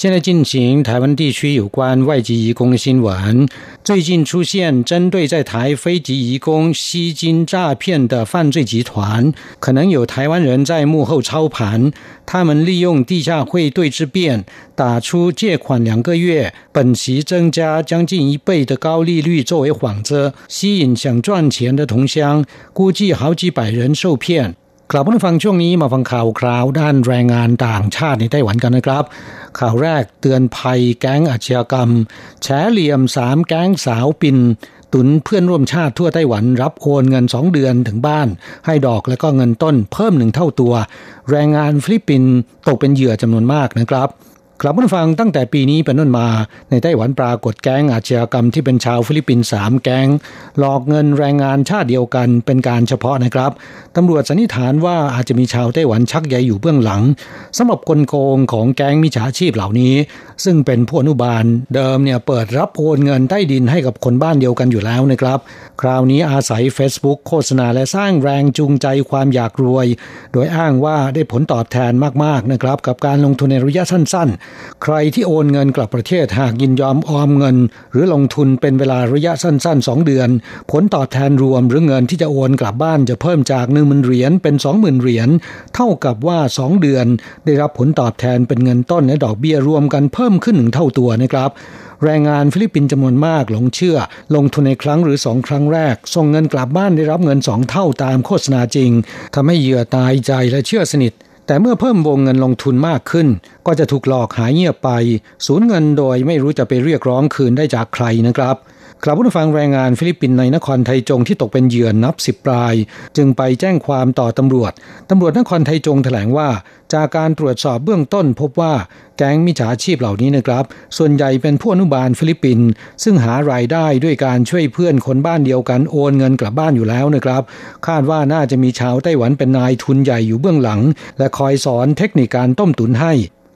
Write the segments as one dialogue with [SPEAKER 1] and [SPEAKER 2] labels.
[SPEAKER 1] 现在进行台湾地区有关外籍移工的新闻。最近出现针对在台非籍移工吸金诈骗的犯罪集团，可能有台湾人在幕后操盘。他们利用地下汇兑之便，打出借款两个月，本息增加将近一倍的高利率作为幌子，吸引想赚钱的同乡，估计好几百人受骗。 กลับมาฟังช่วงนี้มาฟังข่าวคราวด้านแรงงานต่างชาติในไต้หวันกันนะครับ ข่าวแรกเตือนภัยแก๊งอาชญากรรม แฉเหลี่ยมสามแก๊งสาวปิน ตุ๋นเพื่อนร่วมชาติทั่วไต้หวันรับโอนเงินสองเดือนถึงบ้าน ให้ดอกและก็เงินต้นเพิ่มหนึ่งเท่าตัว แรงงานฟิลิปปินส์ตกเป็นเหยื่อจำนวนมากนะครับ ครับผู้ฟังตั้งแต่ปีนี้เป็นต้นมาในไต้หวันปรากฏแก๊งอาชญากรรมที่เป็นชาวฟิลิปปินส์สามแก๊งหลอกเงินแรงงานชาติเดียวกันเป็นการเฉพาะนะครับตำรวจสันนิษฐานว่าอาจจะมีชาวไต้หวันชักใยอยู่เบื้องหลังสำหรับกลโกงของแก๊งมิจฉาชีพเหล่านี้ ซึ่งเป็นผู้อนุบาล เดิมเนี่ยเปิดรับโอนเงินใต้ดินให้กับคนบ้านเดียวกันอยู่แล้วนะครับ คราวนี้อาศัย Facebook โฆษณาและสร้างแรงจูงใจความอยากรวย โดยอ้างว่าได้ผลตอบแทนมากๆนะครับกับการลงทุนในระยะสั้นใครที่โอนเงินกลับประเทศหากยินยอมออมเงิน หรือลงทุนเป็นเวลาระยะสั้นๆ 2 เดือน ผลตอบแทนรวมหรือเงินที่จะโอนกลับบ้านจะเพิ่มจาก1 0,000เหรียญเป็น 20,000เหรียญเท่ากับว่า 2 เดือน ได้รับผลตอบแทนเป็นเงินต้นและดอกเบี้ยรวมกันเพิ่มขึ้นหนึ่งเท่าตัวนะครับแรงงานฟิลิปปินส์จำนวนมากหลงเชื่อ ลงทุนในครั้งหรือสองครั้งแรก ส่งเงินกลับบ้านได้รับเงินสองเท่าตามโฆษณาจริงทำให้เหยื่อตายใจและเชื่อสนิท แต่เมื่อเพิ่มวงเงินลงทุนมากขึ้น ก็จะถูกหลอกหายเงียบไป สูญเงินโดยไม่รู้จะไปเรียกร้องคืนได้จากใครนะครับ ครับผู้ฟังแรงงานฟิลิปปินส์ในนครไทจงที่ตกเป็นเหยื่อนับสิบราย จึงไปแจ้งความต่อตำรวจ ตำรวจนครไทจงแถลงว่า จากการตรวจสอบเบื้องต้นพบว่าแก๊งมิจฉาชีพเหล่านี้นะครับ ส่วนใหญ่เป็นผู้อนุบาลฟิลิปปินส์ซึ่งหารายได้ด้วยการช่วยเพื่อนคนบ้านเดียวกันโอนเงินกลับบ้านอยู่แล้วนะครับ คาดว่าน่าจะมีชาวไต้หวันเป็นนายทุนใหญ่อยู่เบื้องหลัง และคอยสอนเทคนิคการต้มตุ๋นให้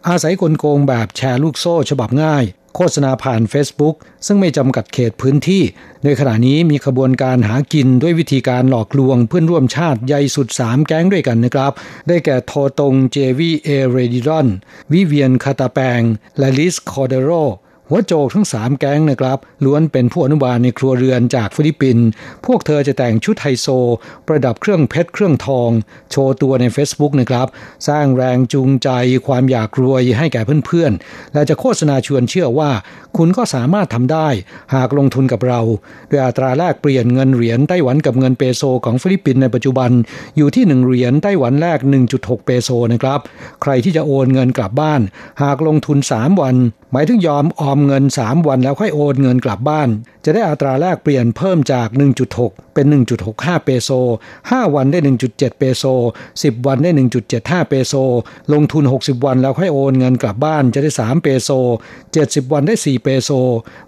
[SPEAKER 1] อาศัยกลโกงแบบแชร์ลูกโซ่ฉบับง่าย โฆษณาผ่าน Facebook ซึ่งไม่จำกัดเขตพื้นที่ ในขณะนี้มีขบวนการหากินด้วยวิธีการหลอกลวงเพื่อนร่วมชาติใหญ่สุด 3 แก๊งด้วยกันนะครับ ได้แก่โทตงเจวีเอเรดิรอนวิเวียนคาตาแปงและลิสคอเดโร หัวโจกทั้งสามแก๊งนะครับล้วนเป็นผู้อนุบาลในครัวเรือนจากฟิลิปปินส์พวกเธอจะแต่งชุดไฮโซ ประดับเครื่องเพชรเครื่องทอง โชว์ตัวใน Facebook นะครับ สร้างแรงจูงใจความอยากรวยให้แก่เพื่อนๆ และจะโฆษณาชวนเชื่อว่า คุณก็สามารถทำได้ หากลงทุนกับเราด้วยอัตราแลกเปลี่ยนเงินเหรียญไต้หวันกับเงินเปโซของฟิลิปปินส์ในปัจจุบัน อยู่ที่1เหรียญไต้หวันแลก1.6 เปโซนะครับใครที่จะโอนเงินกลับบ้าน หากลงทุน 3 วัน หมายถึงยอมออมเงิน 3 วันแล้วค่อยโอนเงินกลับบ้าน จะได้อัตราแลกเปลี่ยนเพิ่มจาก 1.6 เป็น 1.65 เปโซ 5 วันได้ 1.7 เปโซ 10 วันได้ 1.75 เปโซ ลงทุน 60 วันแล้วค่อยโอนเงินกลับบ้านจะได้ 3 เปโซ 70 วันได้ 4 เปโซ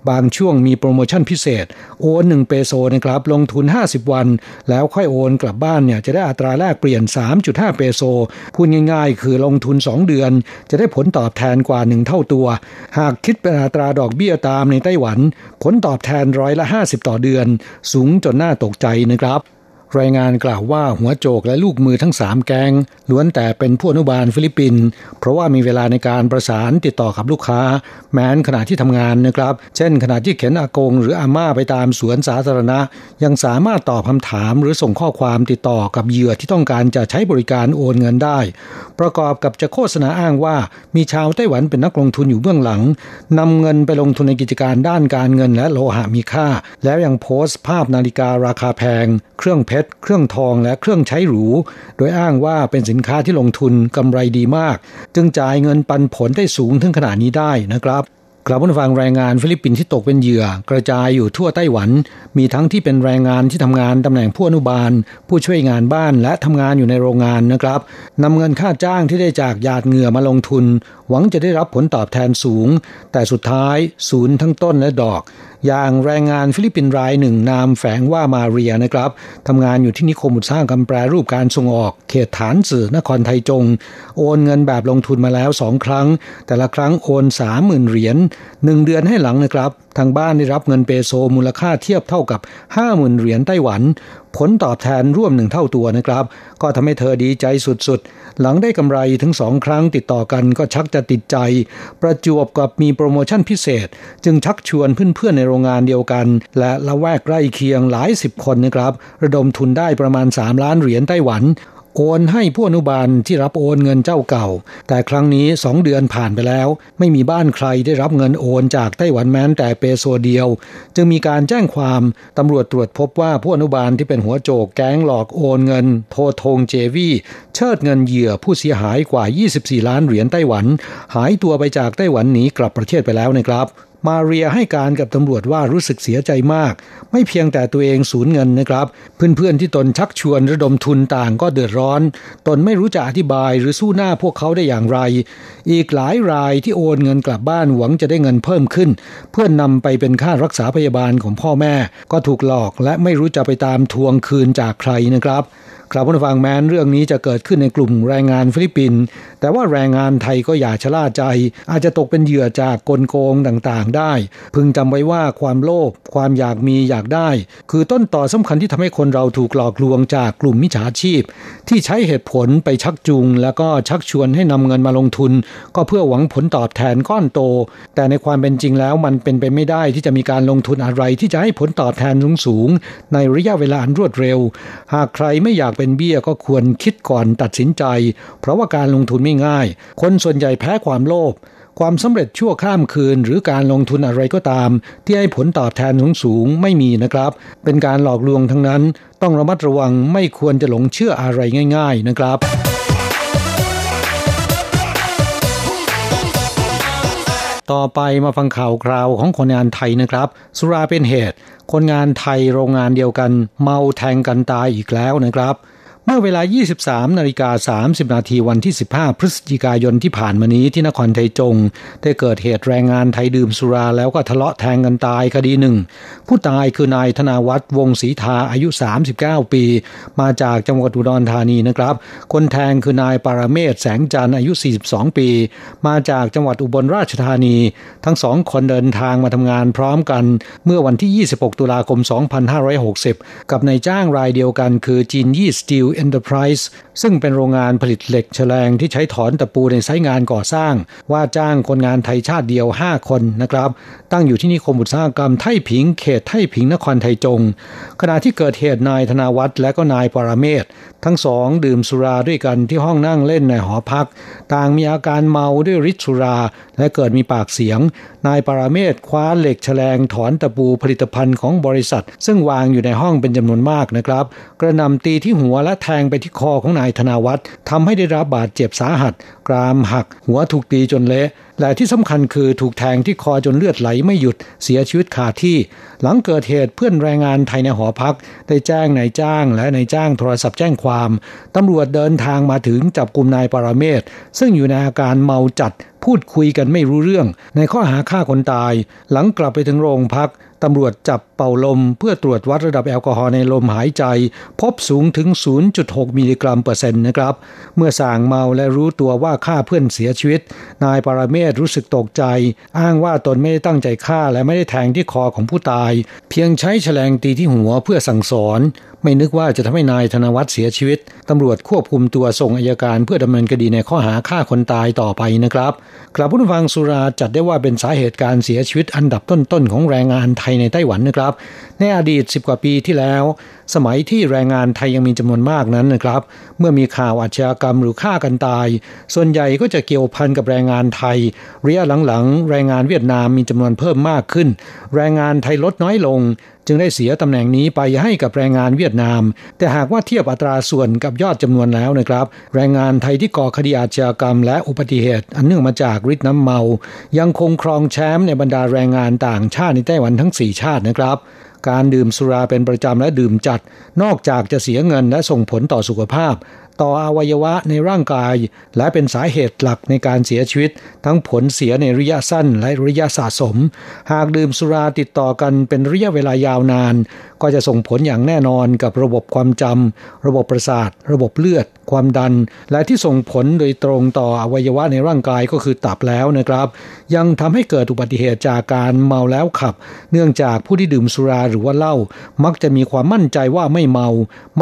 [SPEAKER 1] บางช่วงมีโปรโมชั่นพิเศษ โอน 1 เปโซนะครับ ลงทุน 50 วัน แล้วค่อยโอนกลับบ้านเนี่ยจะได้อัตราแลกเปลี่ยน 3.5 เปโซ พูดง่าย ๆ คือลงทุน 2 เดือน จะได้ผลตอบแทนกว่า 1 เท่าตัว หากคิดเป็นอัตราดอกเบี้ยตามในไต้หวันผลตอบแทนร้อยละ 50 ต่อเดือน สูงจนน่าตกใจนะครับ รายงานกล่าวว่าหัวโจกและลูกมือทั้งสามแกงล้วนแต่เป็นผู้อนุบาลฟิลิปปินส์เพราะว่ามีเวลาในการประสานติดต่อกับลูกค้า แม้นขณะที่ทำงานนะครับ เช่น ขณะที่เข็นอากง หรืออาม่าไปตามสวนสาธารณะ ยังสามารถตอบคำถามหรือส่งข้อความติดต่อกับเหยื่อที่ต้องการจะใช้บริการโอนเงินได้ ประกอบกับจะโฆษณาอ้างว่ามีชาวไต้หวันเป็นนักลงทุนอยู่เบื้องหลังนำเงินไปลงทุนในกิจการด้านการเงินและโลหะมีค่า แล้วยังโพสต์ภาพนาฬิการาคาแพง เครื่องเพชร เครื่องทองและเครื่องใช้หรู โดยอ้างว่าเป็นสินค้าที่ลงทุนกำไรดีมาก จึงจ่ายเงินปันผลได้สูงถึงขนาดนี้ได้นะครับกลับมาฟังแรงงานฟิลิปปินส์ที่ตกเป็นเหยื่อ กระจายอยู่ทั่วไต้หวัน มีทั้งที่เป็นแรงงานที่ทำงานตำแหน่งผู้อนุบาล ผู้ช่วยงานบ้านและทำงานอยู่ในโรงงานนะครับนำเงินค่าจ้างที่ได้จากหยาดเหงื่อมาลงทุน หวังจะได้รับผลตอบแทนสูง แต่สุดท้ายศูนย์ทั้งต้นและดอก อย่างแรงงานฟิลิปปินส์รายหนึ่งนามแฝงว่ามาเรียนะครับทำงานอยู่ที่นิคมอุตสาหกรรมแปรรูปการส่งออก เขตถานจื่อนครไทจง โอนเงินแบบลงทุนมาแล้วสองครั้ง แต่ละครั้งโอนสามหมื่นเหรียญหนึ่งเดือนให้หลังนะครับ ทางบ้านได้รับเงินเปโซมูลค่าเทียบเท่ากับห้าหมื่นเหรียญไต้หวัน ผลตอบแทนร่วมหนึ่งเท่าตัวนะครับ ก็ทำให้เธอดีใจสุดๆ หลังได้กำไรถึงสองครั้งติดต่อกันก็ชักจะติดใจ ประจวบกับมีโปรโมชั่นพิเศษ จึงชักชวนเพื่อนๆในโรงงานเดียวกัน และละแวกใกล้เคียงหลายสิบคนนะครับ ระดมทุนได้ประมาณ 3 ล้านเหรียญไต้หวัน โอนให้ผู้อนุบาลที่รับโอนเงินเจ้าเก่า แต่ครั้งนี้สองเดือนผ่านไปแล้ว ไม่มีบ้านใครได้รับเงินโอนจากไต้หวันแม้แต่เปโซเดียว จึงมีการแจ้งความตำรวจตรวจพบว่าผู้อนุบาลที่เป็นหัวโจกแก๊งหลอกโอนเงิน โททงเจวีเชิดเงินเหยื่อผู้เสียหายกว่า 24 ล้านเหรียญไต้หวัน หายตัวไปจากไต้หวันหนีกลับประเทศไปแล้วนะครับ มาเรียให้การกับตำรวจว่ารู้สึกเสียใจมาก ไม่เพียงแต่ตัวเองสูญเงินนะครับ เพื่อนๆที่ตนชักชวนระดมทุนต่างก็เดือดร้อน ตนไม่รู้จะอธิบายหรือสู้หน้าพวกเขาได้อย่างไร อีกหลายรายที่โอนเงินกลับบ้านหวังจะได้เงินเพิ่มขึ้น เพื่อนนำไปเป็นค่ารักษาพยาบาลของพ่อแม่ ก็ถูกหลอกและไม่รู้จะไปตามทวงคืนจากใครนะครับ ครับผู้ฟังแม้นเรื่องนี้จะเกิดขึ้นในกลุ่มแรงงานฟิลิปปินส์แต่ว่าแรงงานไทยก็อย่าชะล่าใจ อาจจะตกเป็นเหยื่อจากกลโกงต่างๆ ได้ พึงจำไว้ว่าความโลภความอยากมีอยากได้ คือต้นตอสำคัญที่ทำให้คนเราถูกหลอกลวงจากกลุ่มมิจฉาชีพ ที่ใช้เหตุผลไปชักจูง แล้วก็ชักชวนให้นำเงินมาลงทุน ก็เพื่อหวังผลตอบแทนก้อนโต แต่ในความเป็นจริงแล้วมันเป็นไปไม่ได้ที่จะมีการลงทุนอะไรที่จะให้ผลตอบแทนสูงๆในระยะเวลาอันรวดเร็ว หากใครไม่อยากเป็นเบี้ยก็ควรคิดก่อนตัดสินใจ เพราะว่าการลงทุนไม่ง่าย คนส่วนใหญ่แพ้ความโลภความสำเร็จชั่วข้ามคืนหรือการลงทุนอะไรก็ตาม ที่ให้ผลตอบแทนสูงสูงไม่มีนะครับ เป็นการหลอกลวงทั้งนั้น ต้องระมัดระวังไม่ควรจะหลงเชื่ออะไรง่าย ๆนะครับ ต่อไปมาฟังข่าวคราวของคนงานไทยนะครับ สุราเป็นเหตุ คนงานไทยโรงงานเดียวกัน เมาแทงกันตายอีกแล้วนะครับ เมื่อเวลา 23 นาฬิกา 30 นาทีวันที่ 15 พฤศจิกายนที่ผ่านมานี้ที่นครไทจง ได้เกิดเหตุแรงงานไทยดื่มสุราแล้วก็ทะเลาะแทงกันตายคดีหนึ่ง ผู้ตายคือนายธนาวัฒน์วงศรีทาอายุ 39 ปี มาจากจังหวัดอุดรธานีนะครับ คนแทงคือนายปารเมศแสงจันทร์อายุ 42 ปี มาจากจังหวัดอุบลราชธานี ทั้งสองคนเดินทางมาทำงานพร้อมกัน เมื่อวันที่ 26 ตุลาคม 2560 กับนายจ้างรายเดียวกันคือจีนยี่สตีล Enterprise ซึ่งเป็นโรงงานผลิตเหล็กแฉลงที่ใช้ถอนตะปูในไซต์งานก่อสร้าง ว่าจ้างคนงานไทยชาติเดียว 5 คนนะครับ ตั้งอยู่ที่นิคมอุตสาหกรรมไทผิงเขตไทผิงนครไทจง ขณะที่เกิดเหตุนายธนาวัฒน์และก็นายปรเมศทั้งสองดื่มสุราด้วยกันที่ห้องนั่งเล่นในหอพัก ต่างมีอาการเมาด้วยฤทธิ์สุราและเกิดมีปากเสียง นายปราเมศคว้าเหล็กแฉลงถอนตะปูผลิตภัณฑ์ของบริษัท ซึ่งวางอยู่ในห้องเป็นจำนวนมากนะครับ กระนำตีที่หัวและแทงไปที่คอของนายธนาวัฒน์ทำให้ได้รับบาดเจ็บสาหัส กรามหัก หัวถูกตีจนเละ และที่สำคัญคือถูกแทงที่คอจนเลือดไหลไม่หยุดเสียชีวิตคาที่ หลังเกิดเหตุเพื่อนแรงงานไทยในหอพัก ได้แจ้งนายจ้างและนายจ้างโทรศัพท์แจ้งความตำรวจเดินทางมาถึงจับกลุ่มนายปรเมศซึ่งอยู่ในอาการเมาจัดพูดคุยกันไม่รู้เรื่อง ในข้อหาฆ่าคนตาย หลังกลับไปถึงโรงพัก ตำรวจจับเป่าลมเพื่อตรวจวัดระดับแอลกอฮอล์ในลมหายใจ พบสูงถึง 0.6 มิลลิกรัมเปอร์เซ็นต์นะครับ เมื่อส่างเมาและรู้ตัวว่าฆ่าเพื่อนเสียชีวิต นายปราเมศรู้สึกตกใจ อ้างว่าตนไม่ได้ตั้งใจฆ่าและไม่ได้แทงที่คอของผู้ตาย เพียงใช้แฉลงตีที่หัวเพื่อสั่งสอน ไม่นึกว่าจะทำให้นายธนวัฒน์เสียชีวิตตำรวจควบคุมตัวส่งอายการเพื่อดำเนินคดีในข้อหาฆ่าคนตายต่อไปนะครับกลับผู้ฟังสุราจัดได้ว่าเป็นสาเหตุการเสียชีวิตอันดับต้นๆของแรงงานไทยในไต้หวันนะครับ ในอดีต 10 กว่าปีที่แล้ว สมัยที่แรงงานไทยยังมีจำนวนมากนั้นนะครับ เมื่อมีข่าวอาชญากรรมหรือฆ่ากันตาย ส่วนใหญ่ก็จะเกี่ยวพันกับแรงงานไทยระยะหลังๆ แรงงานเวียดนามมีจำนวนเพิ่มมากขึ้น แรงงานไทยลดน้อยลง จึงได้เสียตำแหน่งนี้ไปให้กับแรงงานเวียดนาม แต่หากว่าเทียบอัตราส่วนกับยอดจำนวนแล้วนะครับ แรงงานไทยที่ก่อคดีอาชญากรรม และอุบัติเหตุ อันเนื่องมาจากฤทธิ์น้ำเมา ยังคงครองแชมป์ในบรรดาแรงงานต่างชาติในไต้หวันทั้ง 4 ชาตินะครับการดื่มสุราเป็นประจำและดื่มจัด นอกจากจะเสียเงินและส่งผลต่อสุขภาพ ต่ออวัยวะในร่างกาย และเป็นสาเหตุหลักในการเสียชีวิต ทั้งผลเสียในระยะสั้นและระยะสะสม หากดื่มสุราติดต่อกันเป็นระยะเวลายาวนานก็จะส่งผลอย่างแน่นอนกับระบบความจำระบบประสาท ระบบเลือด ความดัน และที่ส่งผลโดยตรงต่ออวัยวะในร่างกายก็คือตับแล้วนะครับ ยังทำให้เกิดอุบัติเหตุจากการเมาแล้วขับ เนื่องจากผู้ที่ดื่มสุราหรือว่าเหล้ามักจะมีความมั่นใจว่าไม่เมา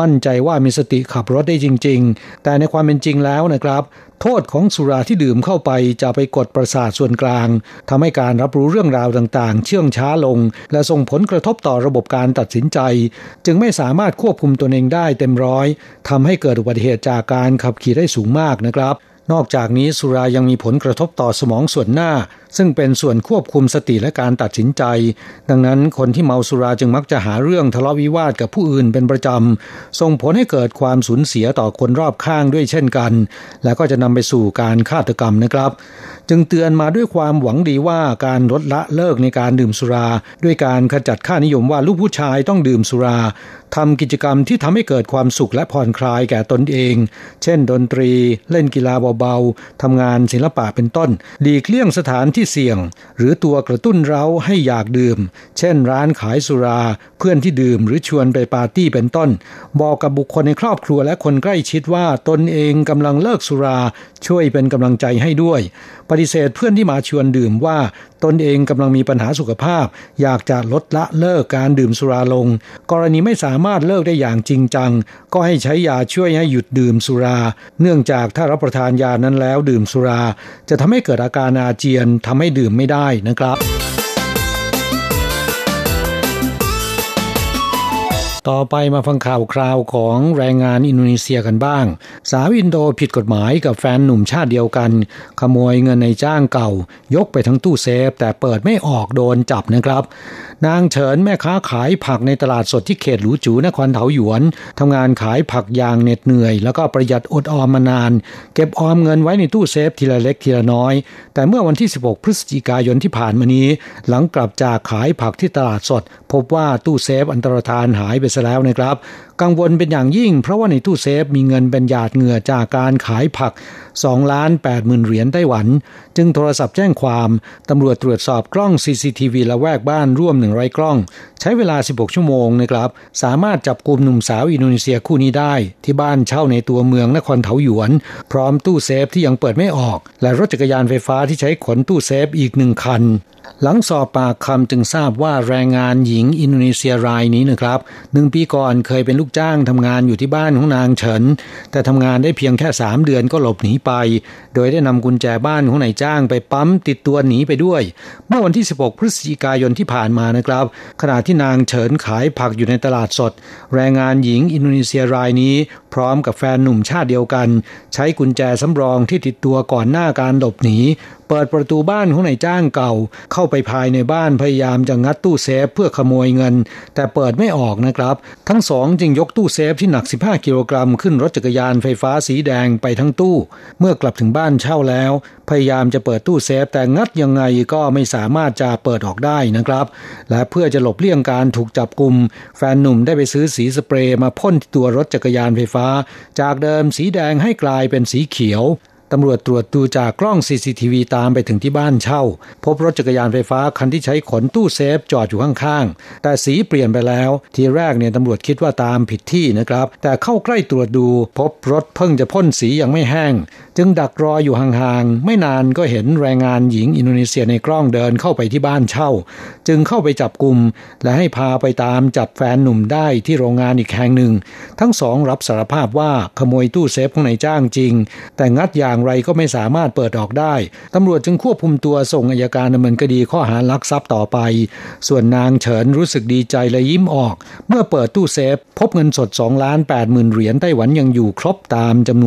[SPEAKER 1] มั่นใจว่ามีสติขับรถได้จริง ๆ แต่ในความเป็นจริงแล้วนะครับ โทษของสุราที่ดื่มเข้าไปจะไปกดประสาทส่วนกลางทำให้การรับรู้เรื่องราวต่างๆ เชื่องช้าลง และส่งผลกระทบต่อระบบการตัดสินใจ จึงไม่สามารถควบคุมตนเองได้เต็มร้อยทำให้เกิดอุบัติเหตุจากการขับขี่ได้สูงมากนะครับ นอกจากนี้สุรายังมีผลกระทบต่อสมองส่วนหน้า ซึ่งเป็นส่วนควบคุมสติและการตัดสินใจ ดังนั้นคนที่เมาสุราจึงมักจะหาเรื่องทะเลาะวิวาทกับผู้อื่นเป็นประจำ ส่งผลให้เกิดความสูญเสียต่อคนรอบข้างด้วยเช่นกัน และก็จะนำไปสู่การฆาตกรรมนะครับ จึงเตือนมาด้วยความหวังดีว่าการลดละเลิกในการดื่มสุรา ด้วยการขจัดค่านิยมว่าลูกผู้ชายต้องดื่มสุราทำกิจกรรมที่ทำให้เกิดความสุขและผ่อนคลายแก่ตนเอง เช่น ดนตรี เล่นกีฬาเบาๆทำงานศิลปะเป็นต้น หลีกเลี่ยงสถานที่เสี่ยง หรือตัวกระตุ้นเราให้อยากดื่ม เช่นร้านขายสุรา เพื่อนที่ดื่มหรือชวนไปปาร์ตี้เป็นต้น บอกกับบุคคลในครอบครัวและคนใกล้ชิดว่าตนเองกำลังเลิกสุราช่วยเป็นกำลังใจให้ด้วย ปฏิเสธเพื่อนที่มาชวนดื่มว่า ตนเองกำลังมีปัญหาสุขภาพ อยากจะลดละเลิกการดื่มสุราลง กรณีไม่สามารถเลิกได้อย่างจริงจัง ก็ให้ใช้ยาช่วยให้หยุดดื่มสุรา เนื่องจากถ้ารับประทานยานั้นแล้วดื่มสุรา จะทำให้เกิดอาการอาเจียนทำให้ดื่มไม่ได้นะครับ ต่อไปมาฟังข่าวคราวของแรงงานอินโดนีเซียกันบ้าง สาวอินโดผิดกฎหมายกับแฟนหนุ่มชาติเดียวกัน ขโมยเงินในจ้างเก่า ยกไปทั้งตู้เซฟ แต่เปิดไม่ออกโดนจับนะครับ นางเฉินแม่ค้าขายผักในตลาดสดที่เขตหลูจูนครเถาหยวนทำงานขายผักยางเหน็ดเหนื่อย แล้วก็ประหยัดอดออมมานาน เก็บออมเงินไว้ในตู้เซฟทีละเล็กทีละน้อย แต่เมื่อวันที่ 16 พฤศจิกายนที่ผ่านมานี้ หลังกลับจากขายผักที่ตลาดสด พบว่าตู้เซฟอันตรธานหายไปซะแล้วนะครับกังวลเป็นอย่างยิ่ง เพราะว่าในตู้เซฟมีเงินเป็นหยาดเหงื่อจากการขายผัก2ล้าน8หมื่นเหรียญไต้หวัน จึงโทรศัพท์แจ้งความตำรวจตรวจสอบกล้อง CCTV ละแวกบ้านร่วม100กล้อง ใช้เวลา 16 ชั่วโมงนะครับ สามารถจับกลุ่มหนุ่มสาวอินโดนีเซียคู่นี้ได้ ที่บ้านเช่าในตัวเมืองนครเทาหยวน พร้อมตู้เซฟที่ยังเปิดไม่ออก และรถจักรยานไฟฟ้าที่ใช้ขนตู้เซฟอีกหนึ่งคันหลังสอบปากคำจึงทราบว่าแรงงานหญิงอินโดนีเซียรายนี้นะครับหนึ่งปีก่อนเคยเป็นลูกจ้างทำงานอยู่ที่บ้านของนางเฉิน แต่ทำงานได้เพียงแค่สามเดือนก็หลบหนีไป โดยได้นำกุญแจบ้านของนายจ้างไปปั๊มติดตัวหนีไปด้วย เมื่อวันที่ 16 พฤศจิกายนที่ผ่านมานะครับ ขณะที่นางเฉินขายผักอยู่ในตลาดสด แรงงานหญิงอินโดนีเซียรายนี้ พร้อมกับแฟนหนุ่มชาติเดียวกัน ใช้กุญแจสำรองที่ติดตัวก่อนหน้าการหลบหนี เปิดประตูบ้านของนายจ้างเก่า เข้าไปภายในบ้านพยายามจะงัดตู้เซฟเพื่อขโมยเงิน แต่เปิดไม่ออกนะครับ ทั้งสองจึงยกตู้เซฟที่หนัก 15 กิโลกรัมขึ้นรถจักรยานไฟฟ้าสีแดงไปทั้งตู้ เมื่อกลับถึงบ้านเช่าแล้วพยายามจะเปิดตู้เซฟแต่งัดยังไงก็ไม่สามารถจะเปิดออกได้นะครับ และเพื่อจะหลบเลี่ยงการถูกจับกลุ่ม แฟนหนุ่มได้ไปซื้อสีสเปรย์มาพ่นที่ตัวรถจักรยานไฟฟ้า จากเดิมสีแดงให้กลายเป็นสีเขียว ตำรวจตรวจดูจากกล้อง CCTV ตามไปถึงที่บ้านเช่า พบรถจักรยานไฟฟ้าคันที่ใช้ขนตู้เซฟจอดอยู่ข้างๆ แต่สีเปลี่ยนไปแล้ว ทีแรกเนี่ยตำรวจคิดว่าตามผิดที่นะครับ แต่เข้าใกล้ตรวจดู พบรถเพิ่งจะพ่นสียังไม่แห้ง จึงดักรออยู่ห่างๆ ไม่นานก็เห็นแรงงานหญิงอินโดนีเซียในกล้องเดินเข้าไปที่บ้านเช่า จึงเข้าไปจับกลุ่มและให้พาไปตามจับแฟนหนุ่มได้ที่โรงงานอีกแห่งหนึ่ง ทั้งสองรับสารภาพว่าขโมยตู้เซฟของนายจ้างจริง แต่งัดยางไรก็ไม่สามารถเปิดออกได้ตำรวจจึงควบคุมตัวส่งอายการดำเนินคดีข้อหาลักทรัพย์ต่อไป ส่วนนางเฉินรู้สึกดีใจและยิ้มออก เมื่อเปิดตู้เซฟ พบเงินสด2ล้าน8หมื่นเหรียญไต้หวันยังอยู่ครบตามจำนวน